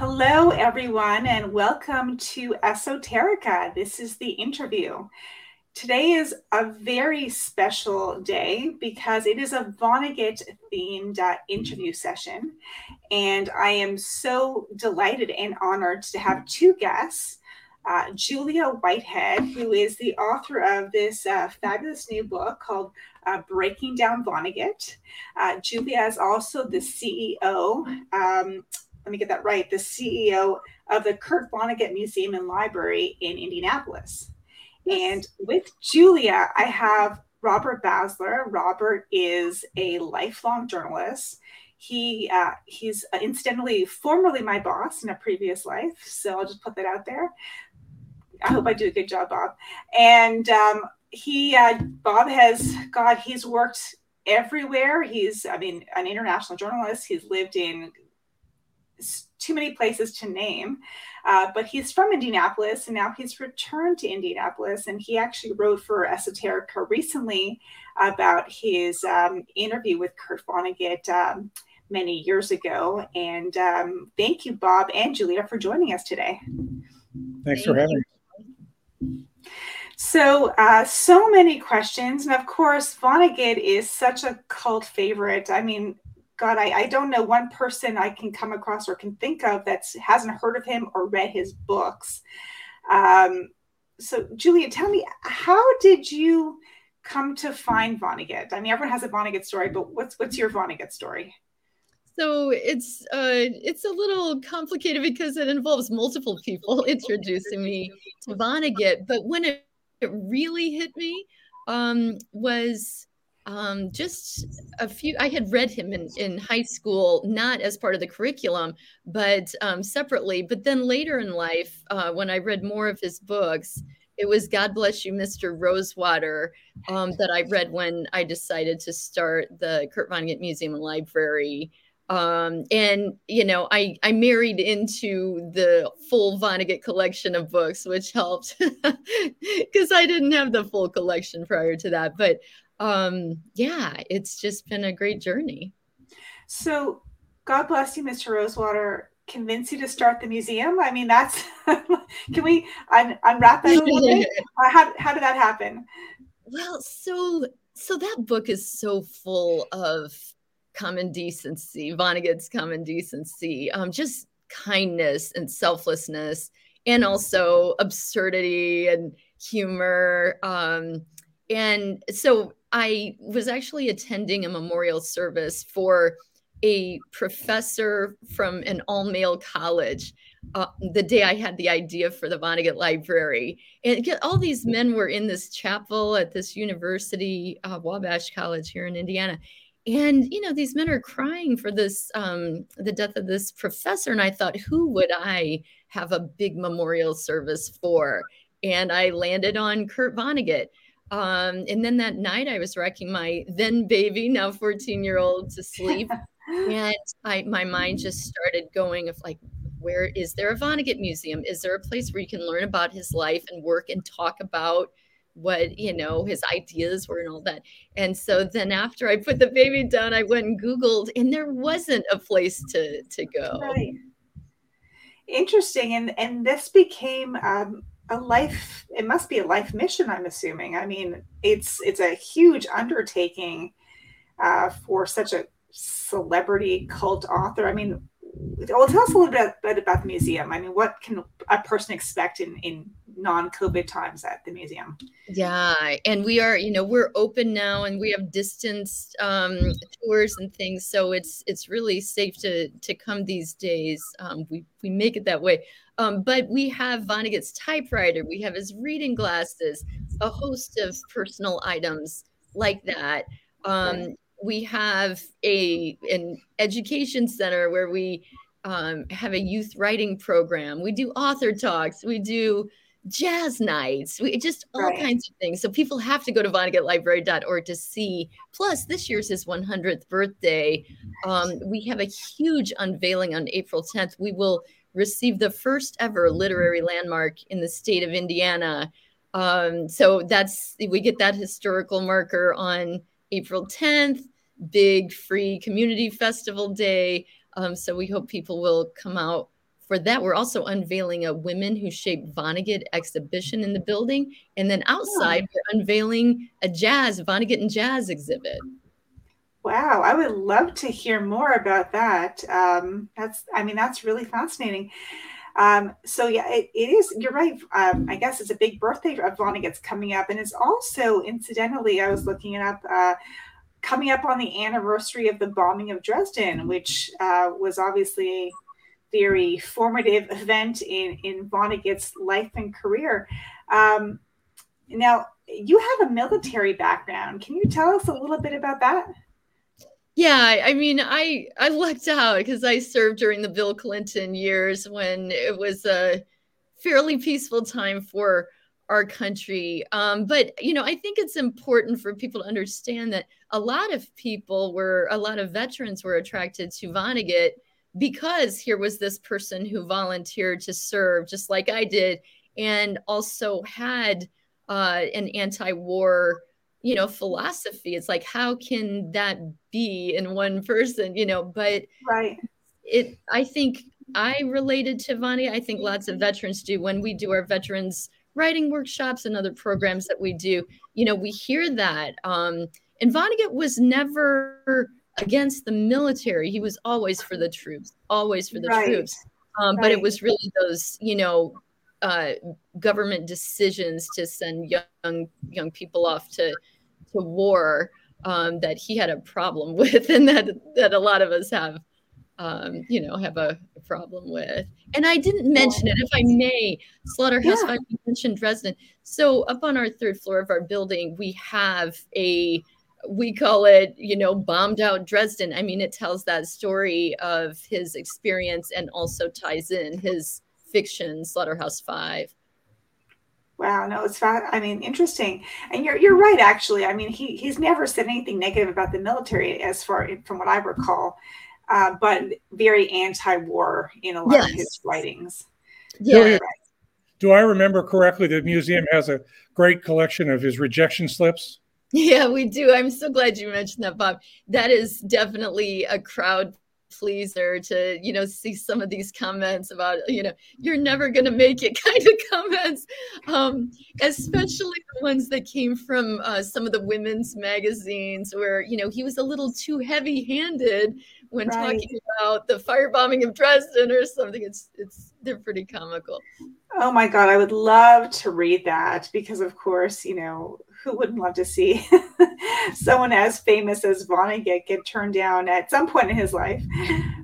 Hello, everyone, and welcome to Esoterica. This is the interview. Today is a very special day because it is a Vonnegut themed uh, interview session. And I am so delighted and honored to have two guests. Uh, Julia Whitehead, who is the author of this uh, fabulous new book called uh, Breaking Down Vonnegut. Uh, Julia is also the CEO, um, let me get that right, the CEO of the Kurt Vonnegut Museum and Library in Indianapolis. And with Julia, I have Robert Basler. Robert is a lifelong journalist. He uh, he's incidentally formerly my boss in a previous life, so I'll just put that out there. I hope I do a good job, Bob. And um, he uh, Bob has God. He's worked everywhere. He's I mean an international journalist. He's lived in too many places to name. Uh, but he's from Indianapolis and now he's returned to Indianapolis. And he actually wrote for Esoterica recently about his um, interview with Kurt Vonnegut um, many years ago. And um, thank you, Bob and Julia, for joining us today. Thanks for having me. So, uh, so many questions. And of course, Vonnegut is such a cult favorite. I mean, God, I, I don't know one person I can come across or can think of that hasn't heard of him or read his books. Um, so, Julia, tell me, how did you come to find Vonnegut? I mean, everyone has a Vonnegut story, but what's what's your Vonnegut story? So it's uh, it's a little complicated because it involves multiple people introducing me to Vonnegut. But when it, it really hit me um, was um, just a few i had read him in, in high school not as part of the curriculum but um, separately. But then later in life uh, when i read more of his books it was god bless you mr rosewater um, that i read when i decided to start the kurt vonnegut museum and library. Um, and you know I, I married into the full vonnegut collection of books which helped because i didn't have the full collection prior to that. But um, yeah, it's just been a great journey. So, God bless you, Mr. Rosewater. Convince you to start the museum. I mean, that's can we un- unwrap that a little bit? How, how did that happen? Well, so so that book is so full of common decency, Vonnegut's common decency, um, just kindness and selflessness, and also absurdity and humor. Um, and so I was actually attending a memorial service for a professor from an all male college uh, the day I had the idea for the Vonnegut Library. And all these men were in this chapel at this university, uh, Wabash College here in Indiana. And, you know, these men are crying for this, um, the death of this professor. And I thought, who would I have a big memorial service for? And I landed on Kurt Vonnegut. Um, and then that night I was wrecking my then baby, now 14 year old to sleep. and I, my mind just started going of like, where is there a Vonnegut museum? Is there a place where you can learn about his life and work and talk about what, you know, his ideas were and all that. And so then after I put the baby down, I went and Googled and there wasn't a place to, to go. Right. Interesting. And, and this became, um, a life it must be a life mission i'm assuming. I mean it's it's a huge undertaking uh, for such a celebrity cult author. I mean well tell us a little bit, bit about the museum. I mean what can a person expect in in non-covid times at the museum? Yeah and we are you know we're open now and we have distance um, tours and things so it's it's really safe to to come these days. Um, we we make it that way. Um, but we have Vonnegut's typewriter, we have his reading glasses, a host of personal items like that. Um, we have a an education center where we um, have a youth writing program. We do author talks. We do jazz nights. We just all right. kinds of things. So people have to go to VonnegutLibrary.org to see. Plus, this year's his 100th birthday. Um, we have a huge unveiling on April 10th. We will receive the first ever literary landmark in the state of Indiana. Um, so that's we get that historical marker on April 10th, big free community festival day. Um, so we hope people will come out for that, we're also unveiling a Women Who Shaped Vonnegut exhibition in the building. And then outside, we're unveiling a jazz, Vonnegut and Jazz exhibit. Wow, I would love to hear more about that. Um, that's, I mean, that's really fascinating. Um, so yeah, it, it is. You're right. Um, I guess it's a big birthday of Vonnegut's coming up, and it's also incidentally, I was looking it up. Uh, coming up on the anniversary of the bombing of Dresden, which uh, was obviously a very formative event in, in Vonnegut's life and career. Um, now, you have a military background. Can you tell us a little bit about that? Yeah, I mean, I I lucked out because I served during the Bill Clinton years when it was a fairly peaceful time for our country. Um, but you know, I think it's important for people to understand that a lot of people were, a lot of veterans were attracted to Vonnegut because here was this person who volunteered to serve just like I did and also had uh, an anti-war you know philosophy. It's like how can that be in one person you know? But right. it i think i related to vani i think lots of veterans do. When we do our veterans writing workshops and other programs that we do you know we hear that um and vonnegut was never against the military. He was always for the troops, always for the right. troops. Um, right. But it was really those, you know, uh, government decisions to send young young people off to to war um, that he had a problem with, and that that a lot of us have, um, you know, have a, a, problem with. And I didn't mention it, if I may, Slaughterhouse yeah. Five. mentioned Dresden. So up on our third floor of our building, we have a we call it, you know, bombed out Dresden. I mean, it tells that story of his experience and also ties in his fiction, Slaughterhouse Five. Wow, no, it's I mean, interesting, and you're you're right. Actually, I mean, he he's never said anything negative about the military, as far from what I recall, uh, but very anti-war in a lot yes. of his writings. Yeah. Do I remember correctly? The museum has a great collection of his rejection slips. Yeah, we do. I'm so glad you mentioned that, Bob. That is definitely a crowd pleaser to you know see some of these comments about you know you're never going to make it kind of comments um especially the ones that came from uh, some of the women's magazines where you know he was a little too heavy handed when right. talking about the firebombing of Dresden or something. It's it's they're pretty comical. Oh my god, I would love to read that because of course, you know, who wouldn't love to see someone as famous as Vonnegut get turned down at some point in his life?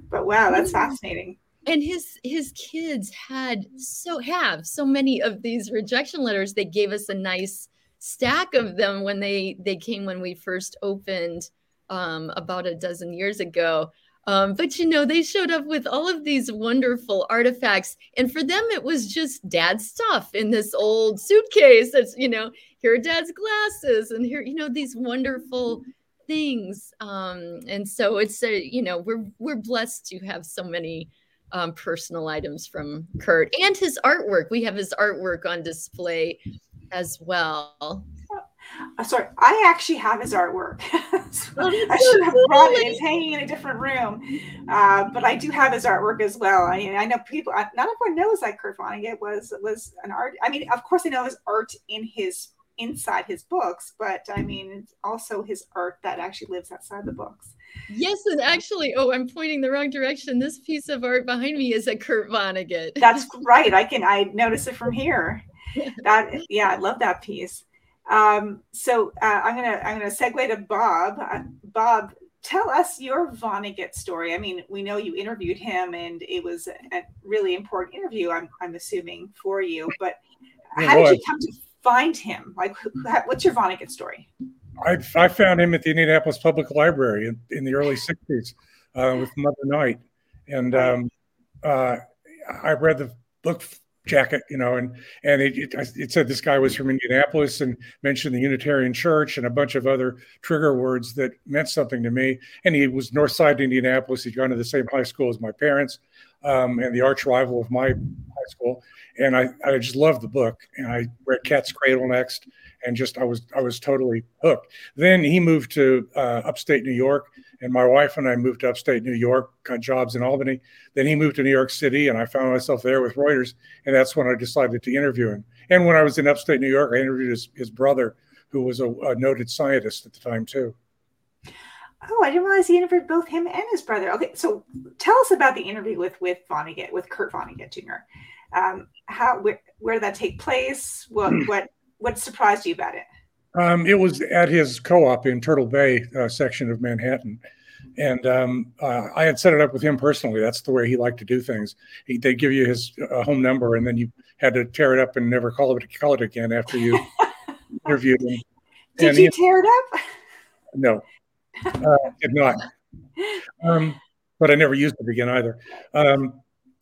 But wow, that's fascinating. And his his kids had so have so many of these rejection letters. They gave us a nice stack of them when they they came when we first opened um, about a dozen years ago. Um, but you know, they showed up with all of these wonderful artifacts. And for them, it was just dad's stuff in this old suitcase. That's, you know, here are dad's glasses and here, you know, these wonderful things. Um, and so it's a, you know, we're we're blessed to have so many um, personal items from Kurt and his artwork. We have his artwork on display as well. Uh, sorry, I actually have his artwork. so oh, I should have brought it. It's hanging in a different room, uh, but I do have his artwork as well. I mean, I know people. Not everyone knows that Kurt Vonnegut was was an art. I mean, of course, they know his art in his inside his books, but I mean, it's also his art that actually lives outside the books. Yes, and actually, oh, I'm pointing the wrong direction. This piece of art behind me is a Kurt Vonnegut. That's right. I can I notice it from here. That yeah, I love that piece. Um, so uh, I'm gonna I'm gonna segue to Bob. Uh, Bob, tell us your Vonnegut story. I mean, we know you interviewed him, and it was a really important interview. I'm I'm assuming for you, but how did you come to find him? Like, what's your Vonnegut story? I, I found him at the Indianapolis Public Library in, in the early '60s uh, with Mother Night, and um, uh, I read the book jacket, you know, and and it, it, it, said this guy was from Indianapolis and mentioned the Unitarian Church and a bunch of other trigger words that meant something to me. And he was North Side Indianapolis. He'd gone to the same high school as my parents, um, and the arch rival of my high school. And I, I just loved the book. And I read Cat's Cradle next, and just I was I was totally hooked. Then he moved to uh, upstate New York And my wife and I moved to upstate New York, got jobs in Albany. Then he moved to New York City, and I found myself there with Reuters. And that's when I decided to interview him. And when I was in upstate New York, I interviewed his, his brother, who was a, a noted scientist at the time, too. Oh, I didn't realize he interviewed both him and his brother. Okay, so tell us about the interview with with Vonnegut, with Kurt Vonnegut Jr. Um, how where, where did that take place? What what what surprised you about it? Um, it was at his co-op in Turtle Bay uh, section of Manhattan, and um, uh, I had set it up with him personally. That's the way he liked to do things. He, they give you his uh, home number, and then you had to tear it up and never call it call it again after you interviewed him. Did and you he, tear it up? No, uh, did not. Um, but I never used it again either. Um,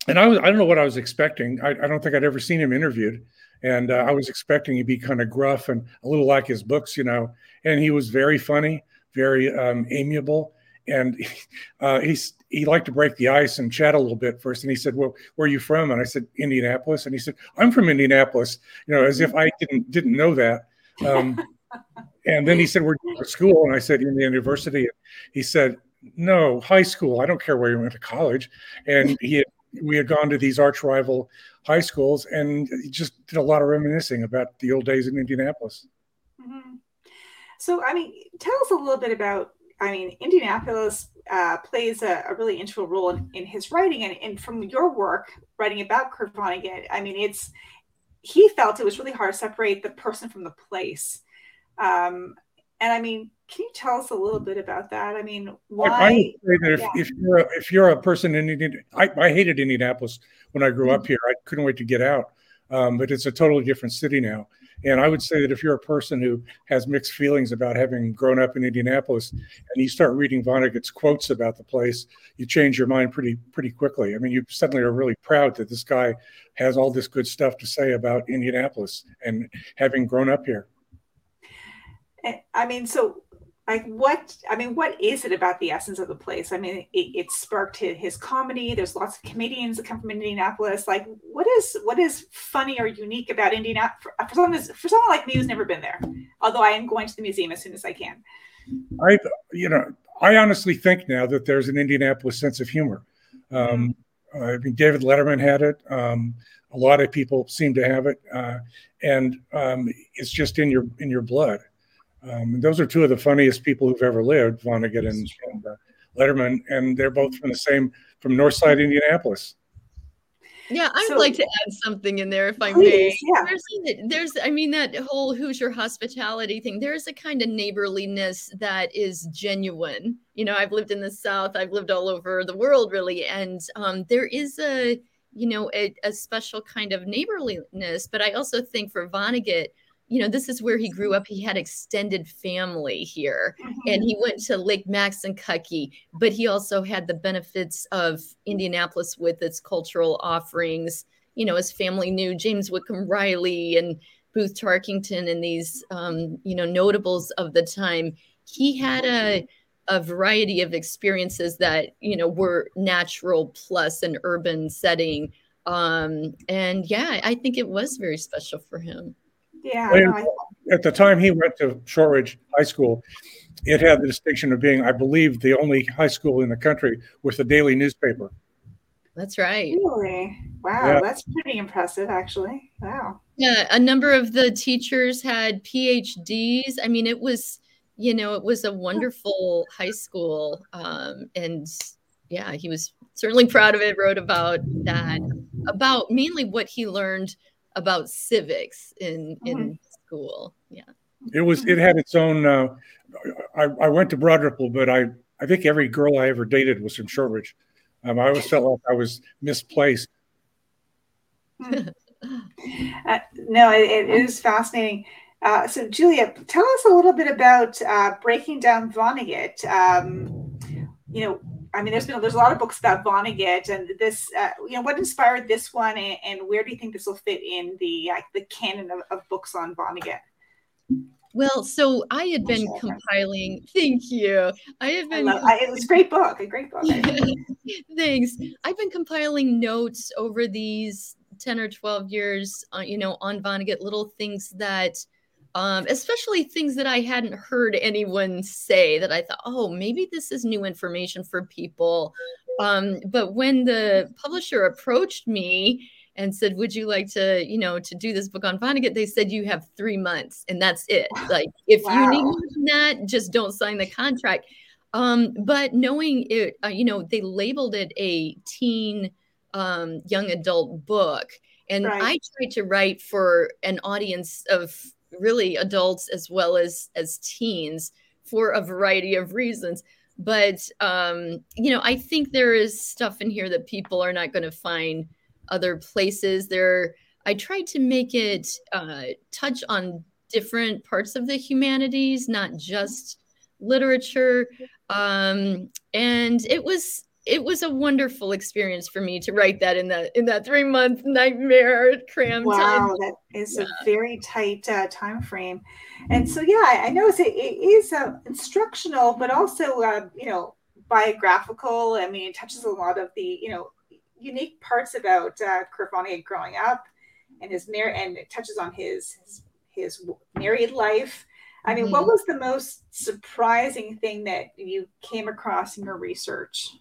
and I was I don't know what I was expecting. I, I don't think I'd ever seen him interviewed, and uh, I was expecting he'd be kind of gruff and a little like his books, you know. And he was very funny, very um, amiable, and uh, he's he liked to break the ice and chat a little bit first. And he said, "Well, where are you from?" And I said, "Indianapolis." And he said, "I'm from Indianapolis," you know, as if I didn't didn't know that. Um, and then he said, "Where you go to school?" And I said, "In the university." He said, "No, high school. I don't care where you went to college." And he had we had gone to these arch rival high schools and just did a lot of reminiscing about the old days in Indianapolis. Mm-hmm. So, I mean, tell us a little bit about. I mean, Indianapolis uh, plays a, a, really integral role in, in his writing, and, and, from your work writing about Kurt Vonnegut, I mean, it's he felt it was really hard to separate the person from the place. Um, and I mean, can you tell us a little bit about that? I mean, why? I, would say that if, yeah. if you're a, if you're a person in Indian, I, I hated Indianapolis when I grew mm-hmm. up here. I couldn't wait to get out, um, but it's a totally different city now. And I would say that if you're a person who has mixed feelings about having grown up in Indianapolis, and you start reading Vonnegut's quotes about the place, you change your mind pretty pretty quickly. I mean, you suddenly are really proud that this guy has all this good stuff to say about Indianapolis and having grown up here. I mean, so like what i mean what is it about the essence of the place? I mean it, it sparked his, his, comedy. There's lots of comedians that come from indianapolis. Like what is what is funny or unique about indianapolis for, for someone for someone like me who's never been there although i am going to the museum as soon as i can. I you know i honestly think now that there's an indianapolis sense of humor. Um, i mean david letterman had it. Um, a lot of people seem to have it. Uh, and um, it's just in your in your blood um, those are two of the funniest people who've ever lived, Vonnegut and, and uh, Letterman, and they're both from the same from Northside, Indianapolis. Yeah, I'd so, like to add something in there if I please, may. Yeah. There's, there's, I mean, that whole Hoosier hospitality thing. There's a kind of neighborliness that is genuine. You know, I've lived in the South. I've lived all over the world, really, and um, there is a, you know, a, a special kind of neighborliness. But I also think for Vonnegut, you know, this is where he grew up. He had extended family here mm-hmm. and he went to Lake Max and Maxinkuckee, but he also had the benefits of Indianapolis with its cultural offerings. You know, his family knew James Whitcomb Riley and Booth Tarkington and these, um, you know, notables of the time. He had a, a variety of experiences that, you know, were natural plus an urban setting. Um, and yeah, I think it was very special for him. Yeah. No, at the time he went to Shortridge High School, it had the distinction of being, I believe, the only high school in the country with a daily newspaper. That's right. Really? Wow, yeah. that's pretty impressive, actually. Wow. Yeah, a number of the teachers had PhDs. I mean, it was, you know, it was a wonderful high school. Um, and yeah, he was certainly proud of it, wrote about that, about mainly what he learned about civics in mm-hmm. in school. Yeah, it was. It had its own. Uh, I, I went to Broad Ripple, but I I think every girl I ever dated was from Shortridge. Um, I always felt like I was misplaced. uh, no, it, it is fascinating. Uh, so, Julia, tell us a little bit about uh, breaking down Vonnegut. Um, you know, I mean, there's been there's a lot of books about Vonnegut, and this, uh, you know, what inspired this one, and, and, where do you think this will fit in the uh, the canon of, of, books on Vonnegut? Well, so I had been compiling. Thank you. I have been. I love, I, it was a great book. A great book. Thanks. I've been compiling notes over these ten or twelve years, uh, you know, on Vonnegut, little things that um, especially things that I hadn't heard anyone say that I thought, oh, maybe this is new information for people. Um, but when the publisher approached me and said, would you like to, you know, to do this book on Vonnegut? They said, you have three months and that's it. Like, if wow. you need that, just don't sign the contract. Um, but knowing it, uh, you know, they labeled it a teen um, young adult book. And right. I tried to write for an audience of really adults as well as as teens for a variety of reasons. But um you know i think there is stuff in here that people are not going to find other places. There i tried to make it uh touch on different parts of the humanities not just literature. Um and it was it was a wonderful experience for me to write that in that in that three month nightmare cram wow time. that is yeah. a very tight uh, time frame and so yeah i know it, it is uh, instructional but also uh, you know biographical i mean it touches a lot of the you know unique parts about uh, Kurt Vonnegut growing up and his mar- and it touches on his his, his married life I mean, mm-hmm. what was the most surprising thing that you came across in your research?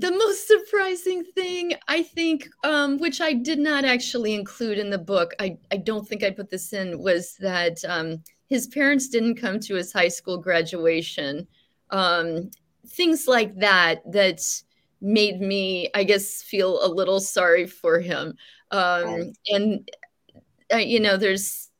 The most surprising thing i think um, which i did not actually include in the book i, I don't think i put this in was that um, his parents didn't come to his high school graduation. Um, things like that that made me i guess feel a little sorry for him. Um, and uh, you know there's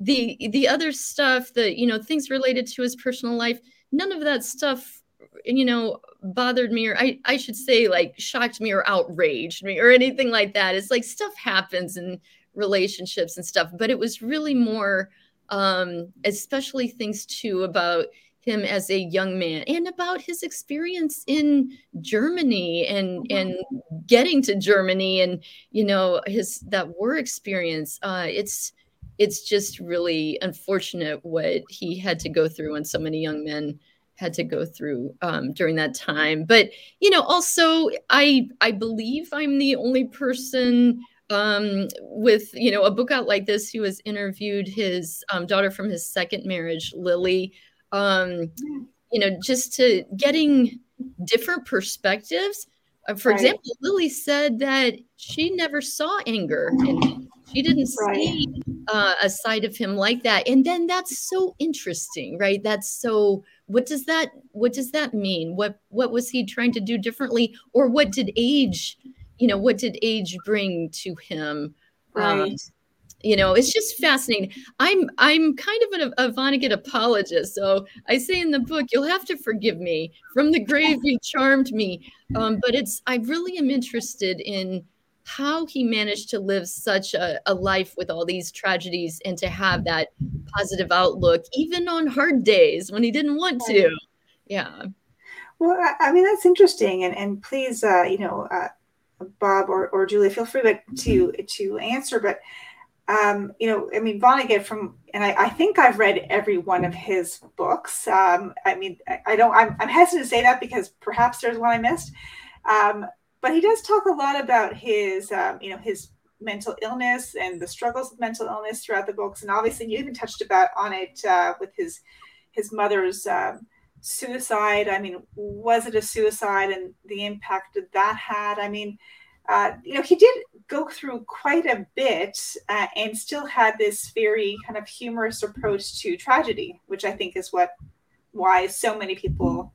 the the other stuff that you know things related to his personal life none of that stuff you know bothered me or I, I should say like shocked me or outraged me or anything like that it's like stuff happens in relationships and stuff but it was really more um especially things too about him as a young man and about his experience in Germany and mm-hmm. and getting to Germany and you know his that war experience uh it's it's just really unfortunate what he had to go through and so many young men had to go through um, during that time. But you know, also I I believe I'm the only person um, with you know a book out like this who has interviewed his um, daughter from his second marriage, Lily. Um, you know, just to getting different perspectives. Uh, for right. example, Lily said that she never saw anger and she didn't right. see uh, a side of him like that. And then that's so interesting, right? That's so what does that what does that mean what what was he trying to do differently or what did age you know what did age bring to him um, right. Um, you know it's just fascinating i'm i'm kind of an, a vonnegut apologist so i say in the book you'll have to forgive me from the grave you charmed me um, but it's i really am interested in how he managed to live such a, a, life with all these tragedies and to have that positive outlook even on hard days when he didn't want to. Yeah. Well i mean that's interesting. And and please uh you know uh, bob or, or julie feel free but to to answer. But um you know i mean vonnegut from and I, I think i've read every one of his books. Um i mean i, I don't I'm, I'm hesitant to say that because perhaps there's one i missed. Um but he does talk a lot about his um, you know his mental illness and the struggles with mental illness throughout the books. And obviously you even touched about on it uh, with his his mother's um, suicide. I mean was it a suicide and the impact that that had? I mean uh, you know he did go through quite a bit uh, and still had this very kind of humorous approach to tragedy which i think is what why so many people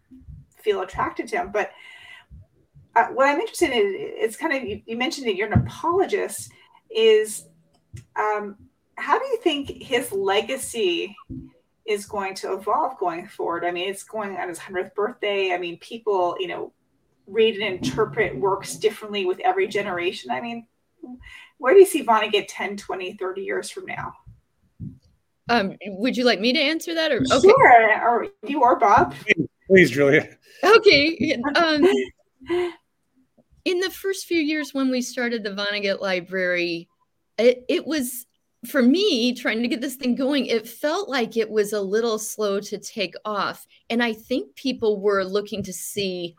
feel attracted to him. But uh, what I'm interested in is kind of you, you, mentioned that you're an apologist. Is um, how do you think his legacy is going to evolve going forward? I mean, it's going on his hundredth birthday. I mean, people, you know, read and interpret works differently with every generation. I mean, where do you see Vonnegut 10, 20, 30 years from now? Um, would you like me to answer that, or okay. sure, or you or Bob? Please, Julia. Okay. Um, in the first few years when we started the Vonnegut Library, it, it was for me trying to get this thing going, it felt like it was a little slow to take off. And I think people were looking to see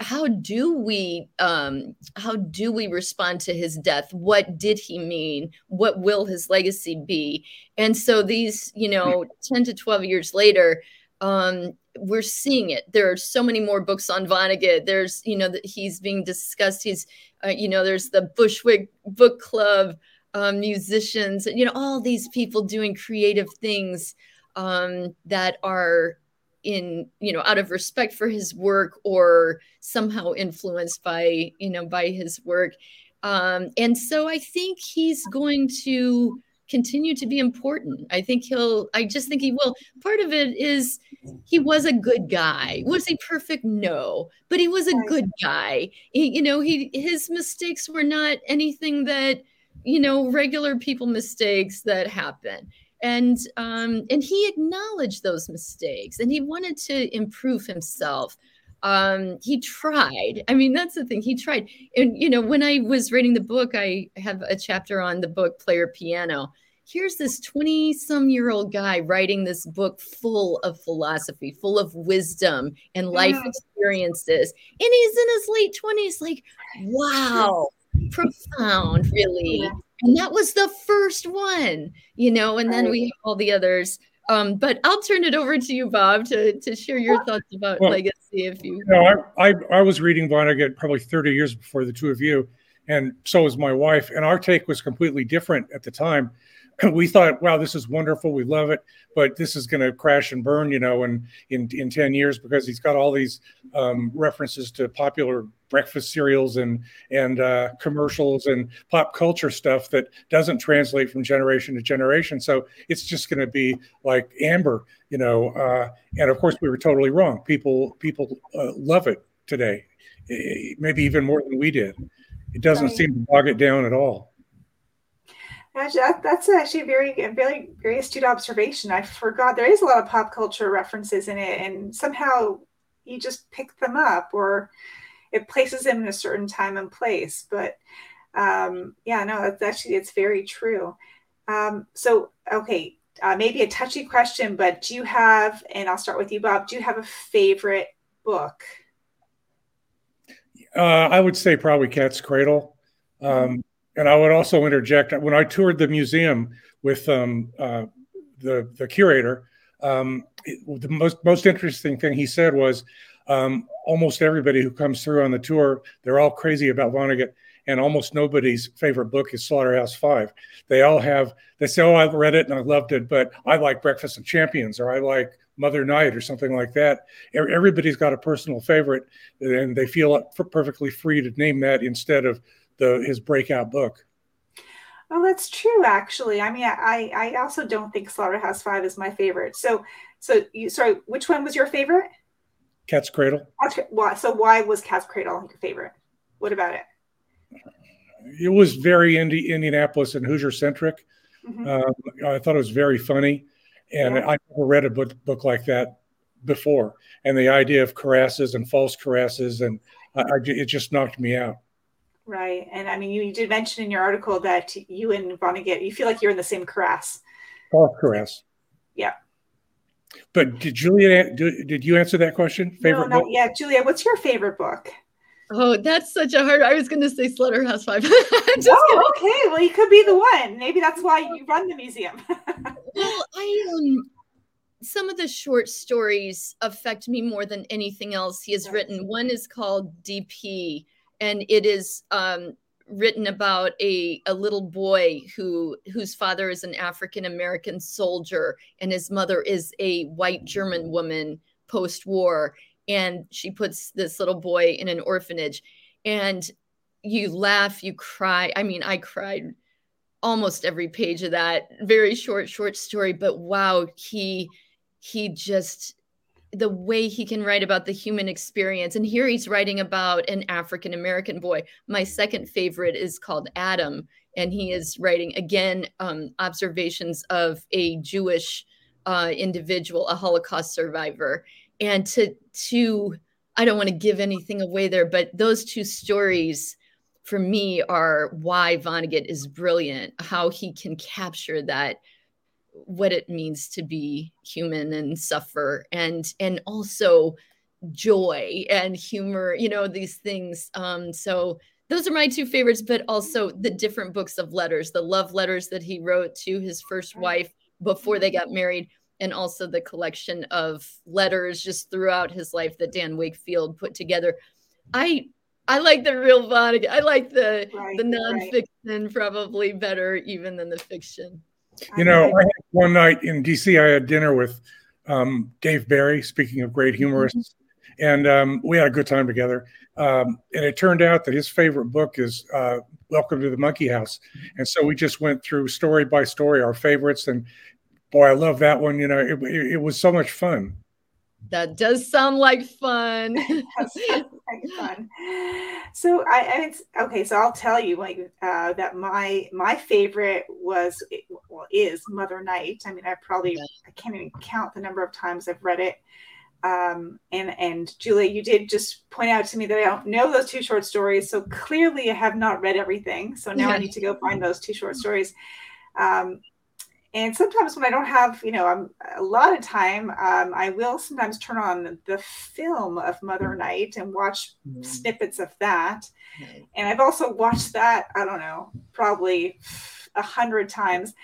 how do we um, how do we respond to his death? What did he mean? What will his legacy be? And so these you know 10 to 12 years later um, we're seeing it. There are so many more books on vonnegut. There's you know that he's being discussed. He's uh, you know there's the bushwick book club um, musicians you know all these people doing creative things um, that are in you know out of respect for his work or somehow influenced by you know by his work. Um, and so i think he's going to continue to be important. I think he'll i just think he will part of it is he was a good guy. Was he perfect? No but he was a good guy. He, you know he his mistakes were not anything that you know regular people mistakes that happen. And um, and he acknowledged those mistakes and he wanted to improve himself um, he tried. I mean that's the thing he tried. And you know when i was reading the book i have a chapter on the book player piano. Here's this 20 some year old guy writing this book full of philosophy full of wisdom and life yeah. experiences. And he's in his late 20s like wow profound really. And that was the first one you know and then we have all the others um, but I'll turn it over to you, Bob, to, to share your thoughts about well, legacy. If you, you know, I, I, I was reading Vonnegut probably 30 years before the two of you, and so was my wife. And our take was completely different at the time. we thought, wow, this is wonderful. We love it, but this is going to crash and burn, you know, in, in, in 10 years because he's got all these um, references to popular breakfast cereals and, and uh, commercials and pop culture stuff that doesn't translate from generation to generation. So it's just going to be like Amber, you know, uh, and of course we were totally wrong. People, people uh, love it today, maybe even more than we did. It doesn't right. seem to bog it down at all. Actually, that, that's actually a very, very, very astute observation. I forgot there is a lot of pop culture references in it, and somehow you just pick them up, or it places him in a certain time and place. But um, yeah, no, that's actually it's very true. Um, so, okay, uh, maybe a touchy question, but do you have? And I'll start with you, Bob. Do you have a favorite book? Uh, I would say probably Cat's Cradle. Um, and I would also interject when I toured the museum with um, uh, the the curator. Um, it, the most most interesting thing he said was um, almost everybody who comes through on the tour, they're all crazy about Vonnegut, and almost nobody's favorite book is Slaughterhouse Five. They all have they say, "Oh, I read it and I loved it, but I like Breakfast of Champions or I like Mother Night or something like that." Everybody's got a personal favorite, and they feel perfectly free to name that instead of the his breakout book. Oh, that's true. Actually, I mean, I I also don't think Slaughterhouse Five is my favorite. So, so you sorry, which one was your favorite? Cat's Cradle. why? So why was Cat's Cradle your favorite? What about it? It was very Indi- Indianapolis and Hoosier centric. Mm-hmm. Um, I thought it was very funny, and yeah. I never read a book book like that before. And the idea of karasses and false karasses, and I, I, it just knocked me out. Right. And I mean, you, you, did mention in your article that you and Vonnegut, you feel like you're in the same karass. Oh, karass. Yeah. But did Julia, did you answer that question? Favorite no, not book? yet. Julia, what's your favorite book? Oh, that's such a hard. I was going to say Slaughterhouse Five. oh, okay. Well, you could be the one. Maybe that's why you run the museum. well, I um, some of the short stories affect me more than anything else he has written. One is called DP, and it is um, written about a, a little boy who whose father is an African American soldier and his mother is a white German woman post war and she puts this little boy in an orphanage. And you laugh you cry. I mean I cried almost every page of that. Very short short story but wow he he just the way he can write about the human experience. And here he's writing about an African American boy. My second favorite is called Adam, and he is writing again um, observations of a Jewish uh, individual, a Holocaust survivor. And to to I don't want to give anything away there, but those two stories for me are why Vonnegut is brilliant, how he can capture that what it means to be human and suffer and and also joy and humor, you know, these things. Um, so those are my two favorites, but also the different books of letters, the love letters that he wrote to his first wife before they got married, and also the collection of letters just throughout his life that Dan Wakefield put together. I I like the real Vonnegut. I like the right, the nonfiction right. probably better even than the fiction. You know, I had one night in DC. I had dinner with um, Dave Barry. Speaking of great humorists, and um, we had a good time together. Um, and it turned out that his favorite book is uh, Welcome to the Monkey House, and so we just went through story by story our favorites. And boy, I love that one. You know, it, it, it was so much fun. That does sound like fun. like fun. So I, I okay. So I'll tell you like uh, that my my favorite was well is Mother Night. I mean, I probably I can't even count the number of times I've read it. Um, and and Julie, you did just point out to me that I don't know those two short stories. So clearly, I have not read everything. So now yeah. I need to go find those two short stories. Um, and sometimes when I don't have, you know, a lot of time, um, I will sometimes turn on the film of Mother mm. Night and watch mm-hmm. snippets of that. Mm-hmm. And I've also watched that, I don't know, probably a hundred times.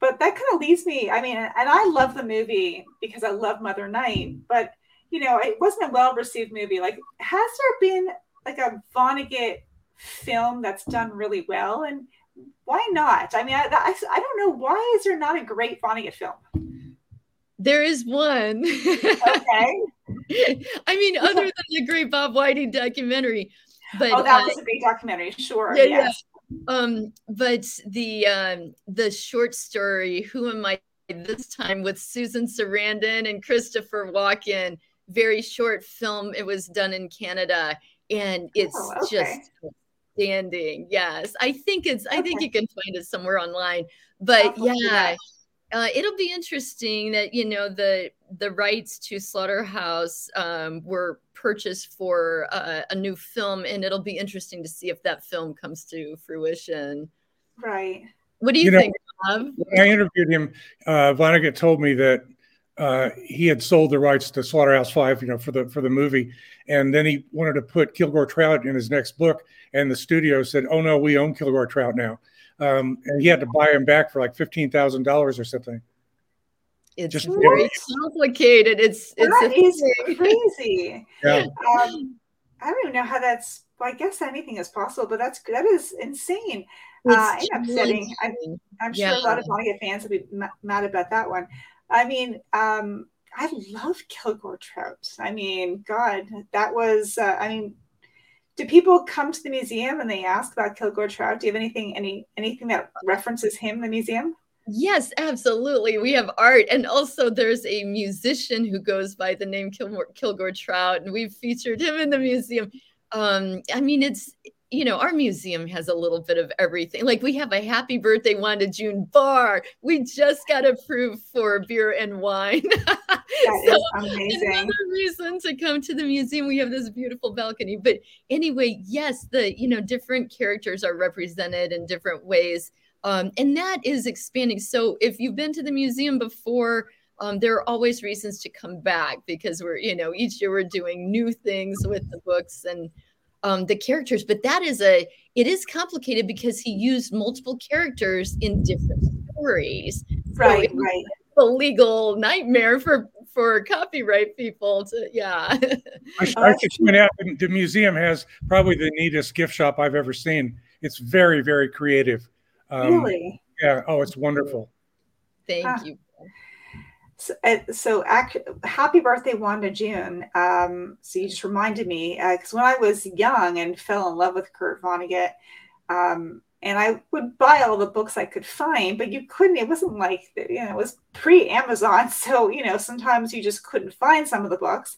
But that kind of leads me, I mean, and I love the movie because I love Mother Night, but, you know, it wasn't a well received movie. Like, has there been like a Vonnegut film that's done really well? And why not? I mean, I, I, I don't know. Why is there not a great Vonnegut film? There is one. Okay. I mean, other than the great Bob Weide documentary. But, oh, that uh, was a great documentary. Sure. Yeah, yes. Yeah. Um, but the um, the short story, Who Am I This Time with Susan Sarandon and Christopher Walken, very short film. It was done in Canada. And it's oh, okay. just outstanding. Yes, I think it's. Okay. I think you can find it somewhere online. But yeah, uh, it'll be interesting that you know the the rights to Slaughterhouse um, were purchased for uh, a new film, and it'll be interesting to see if that film comes to fruition. Right. What do you, you think? Know, when I interviewed him, uh, Vonnegut told me that uh, he had sold the rights to Slaughterhouse Five, you know, for the for the movie, and then he wanted to put Kilgore Trout in his next book, and the studio said, "Oh no, we own Kilgore Trout now," um, and he had to buy him back for like fifteen thousand dollars or something. It's Just very complicated. It's it's that is crazy. yeah. Um, I don't even know how that's. Well, I guess anything is possible, but that's that is insane. Uh, and upsetting. I'm, I'm sure yeah. a lot of Vonnegut fans will be mad about that one. I mean, um, I love Kilgore Trout. I mean, God, that was. Uh, I mean, do people come to the museum and they ask about Kilgore Trout? Do you have anything, any anything that references him the museum? Yes, absolutely. We have art, and also there's a musician who goes by the name Kilgore, Kilgore Trout, and we've featured him in the museum. Um, I mean, it's you know, our museum has a little bit of everything. Like we have a happy birthday Wanda June bar. We just got approved for beer and wine. That so is amazing. Another reason to come to the museum. We have this beautiful balcony. But anyway, yes, the you know different characters are represented in different ways, um, and that is expanding. So if you've been to the museum before. Um, there are always reasons to come back because we're, you know, each year we're doing new things with the books and um, the characters, but that is a it is complicated because he used multiple characters in different stories. Right, so right. A legal nightmare for for copyright people to yeah. I, I should point out the museum has probably the neatest gift shop I've ever seen. It's very very creative. Um, really? Yeah. Oh, it's wonderful. Thank ah. you. So, so happy birthday, Wanda June. Um, so you just reminded me because uh, when I was young and fell in love with Kurt Vonnegut, um, and I would buy all the books I could find, but you couldn't. It wasn't like you know it was pre Amazon, so you know sometimes you just couldn't find some of the books.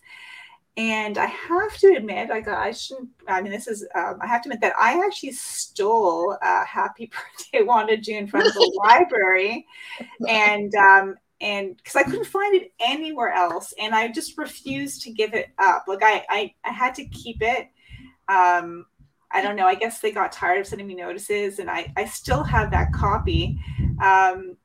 And I have to admit, I got I shouldn't. I mean, this is um, I have to admit that I actually stole uh, "Happy Birthday, Wanda June" from the library, and um, and because I couldn't find it anywhere else, and I just refused to give it up. Like I, I, I had to keep it. Um, I don't know. I guess they got tired of sending me notices, and I, I still have that copy. Um,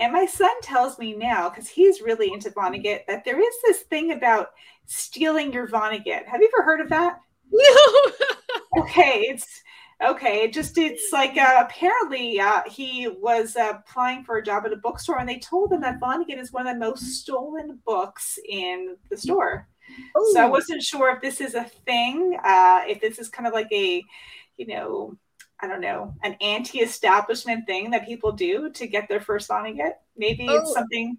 And my son tells me now, because he's really into Vonnegut, that there is this thing about stealing your Vonnegut. Have you ever heard of that? No. okay, it's okay. It just it's like uh, apparently uh, he was uh, applying for a job at a bookstore, and they told him that Vonnegut is one of the most stolen books in the store. Ooh. So I wasn't sure if this is a thing, uh, if this is kind of like a, you know, I don't know, an anti-establishment thing that people do to get their first Vonnegut. Maybe oh. it's something.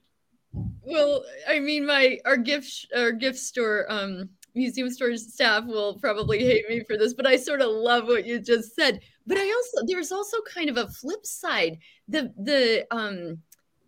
Well, I mean, my our gift our gift store um museum store staff will probably hate me for this, but I sort of love what you just said. But I also there's also kind of a flip side. The the um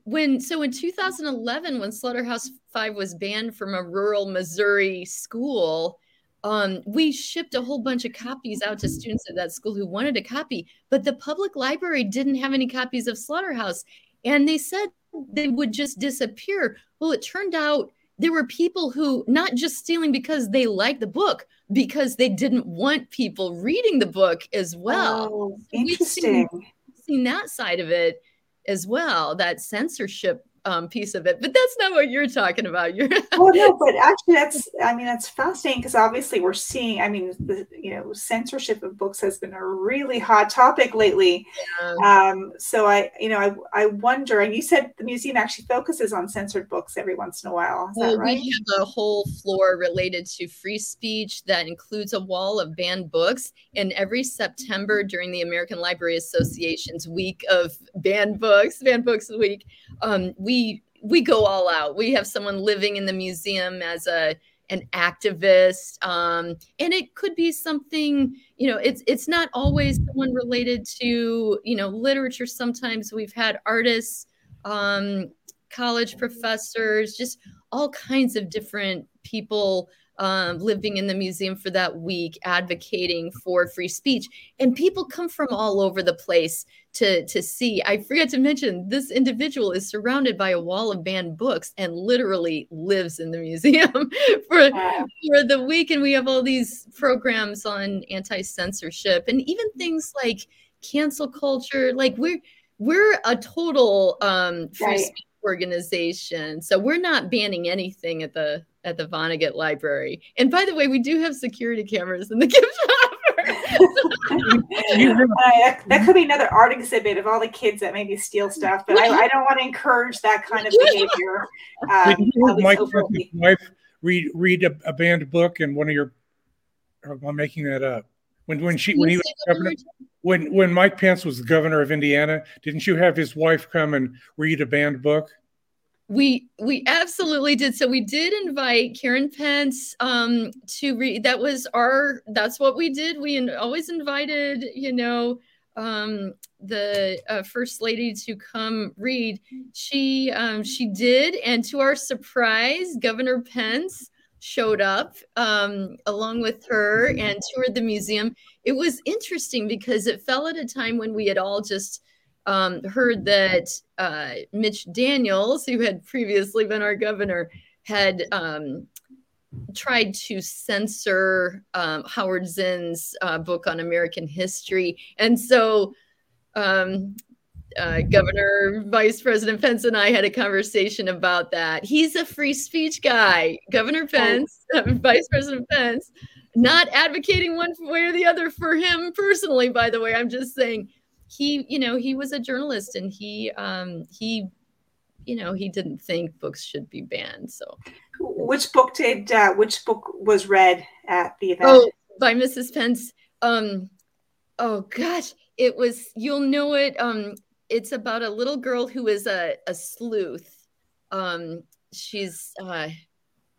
when so in 2011 when Slaughterhouse 5 was banned from a rural Missouri school, um, we shipped a whole bunch of copies out to students at that school who wanted a copy, but the public library didn't have any copies of Slaughterhouse. And they said they would just disappear. Well, it turned out there were people who not just stealing because they liked the book, because they didn't want people reading the book as well. Oh, interesting. We've seen, seen that side of it as well, that censorship um, piece of it. But that's not what you're talking about. You're well, no, but actually, that's I mean that's fascinating because obviously we're seeing. I mean, the you know censorship of books has been a really hot topic lately. Yeah. Um, so I you know I I wonder. And you said the museum actually focuses on censored books every once in a while. Is well, that right? We have a whole floor related to free speech that includes a wall of banned books. And every September during the American Library Association's week of banned books, banned books week, um, we we go all out. We have someone living in the museum as a an activist, um, and it could be something. You know, it's it's not always someone related to you know literature. Sometimes we've had artists, um, college professors, just all kinds of different people um, living in the museum for that week, advocating for free speech. And people come from all over the place to, to see. I forgot to mention this individual is surrounded by a wall of banned books and literally lives in the museum for, for the week. And we have all these programs on anti censorship and even things like cancel culture. Like we're, we're a total um, free right. speech organization. So we're not banning anything at the at the Vonnegut Library. And by the way, we do have security cameras in the gift shop. uh, that, could be another art exhibit of all the kids that maybe steal stuff, but I, I don't want to encourage that kind of behavior. Um, Did you Mike wife read read a, a, banned book and one of your? I'm making that up. When when she when he was governor, when when Mike Pence was the governor of Indiana, didn't you have his wife come and read a banned book? we we absolutely did. So we did invite karen pence um to read that was our that's what we did. We in, always invited you know um the uh, first lady to come read. She um she did. And to our surprise governor pence showed up um along with her and toured the museum it was interesting because it fell at a time when we had all just um, heard that uh, Mitch Daniels, who had previously been our governor, had um, tried to censor um, Howard Zinn's uh, book on American history. And so um, uh, Governor Vice President Pence and I had a conversation about that. He's a free speech guy. Governor Pence, oh. Vice President Pence, not advocating one way or the other for him personally, by the way. I'm just saying he you know he was a journalist and he um he you know he didn't think books should be banned so which book did uh, which book was read at the event oh by mrs pence um oh gosh it was you'll know it um it's about a little girl who is a, a sleuth um she's uh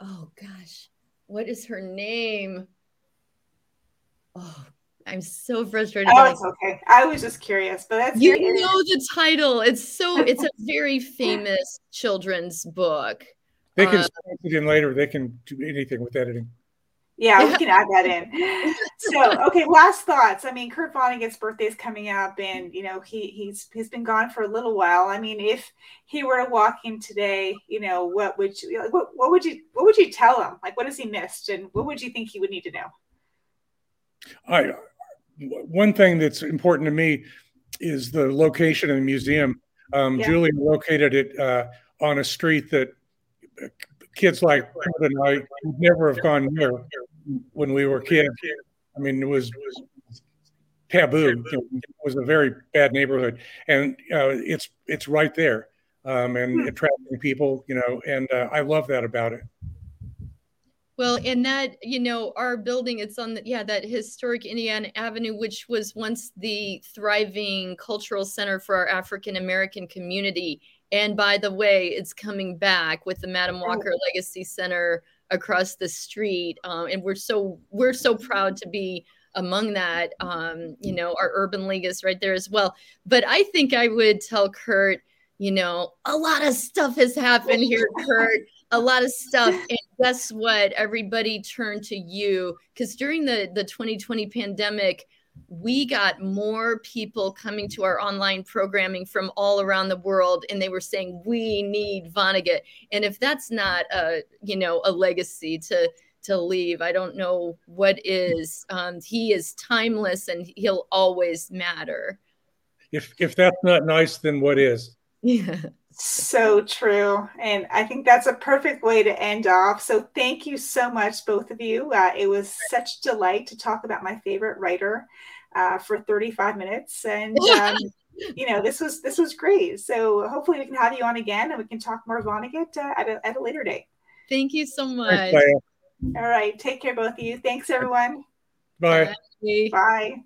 oh gosh what is her name oh I'm so frustrated. Oh, it's okay. I was just curious, but that's you know the title. It's so it's a very famous children's book. They can um, it in later. They can do anything with editing. Yeah, we can add that in. So, okay, last thoughts. I mean, Kurt Vonnegut's birthday is coming up, and you know he he's he's been gone for a little while. I mean, if he were to walk in today, you know, what would you what what would you what would you tell him? Like, what has he missed, and what would you think he would need to know? I one thing that's important to me is the location of the museum. Um, yeah. Julie located it uh, on a street that kids like Kurt and I would never have gone near when we were kids. I mean, it was, taboo. It was a very bad neighborhood, and uh, it's it's right there, um, and hmm. attracting people, you know, and uh, I love that about it. Well, and that, you know, our building, it's on the, yeah, that historic Indiana Avenue, which was once the thriving cultural center for our African American community. And by the way, it's coming back with the Madam oh. Walker Legacy Center across the street. Um, and we're so, we're so proud to be among that. Um, you know, our urban league is right there as well. But I think I would tell Kurt, you know, a lot of stuff has happened here, Kurt a lot of stuff. And guess what? Everybody turned to you because during the, the 2020 pandemic, we got more people coming to our online programming from all around the world and they were saying we need vonnegut. And if that's not a you know a legacy to to leave i don't know what is um, he is timeless and he'll always matter. If if that's not nice then what is? Yeah so true. And I think that's a perfect way to end off. So thank you so much, both of you. Uh, it was such delight to talk about my favorite writer uh, for 35 minutes. And um, you know, this was this was great. So hopefully we can have you on again and we can talk more Vonnegut uh, at, a, at a later date. Thank you so much. All right. Take care, both of you. Thanks, everyone. Bye. Bye. Bye.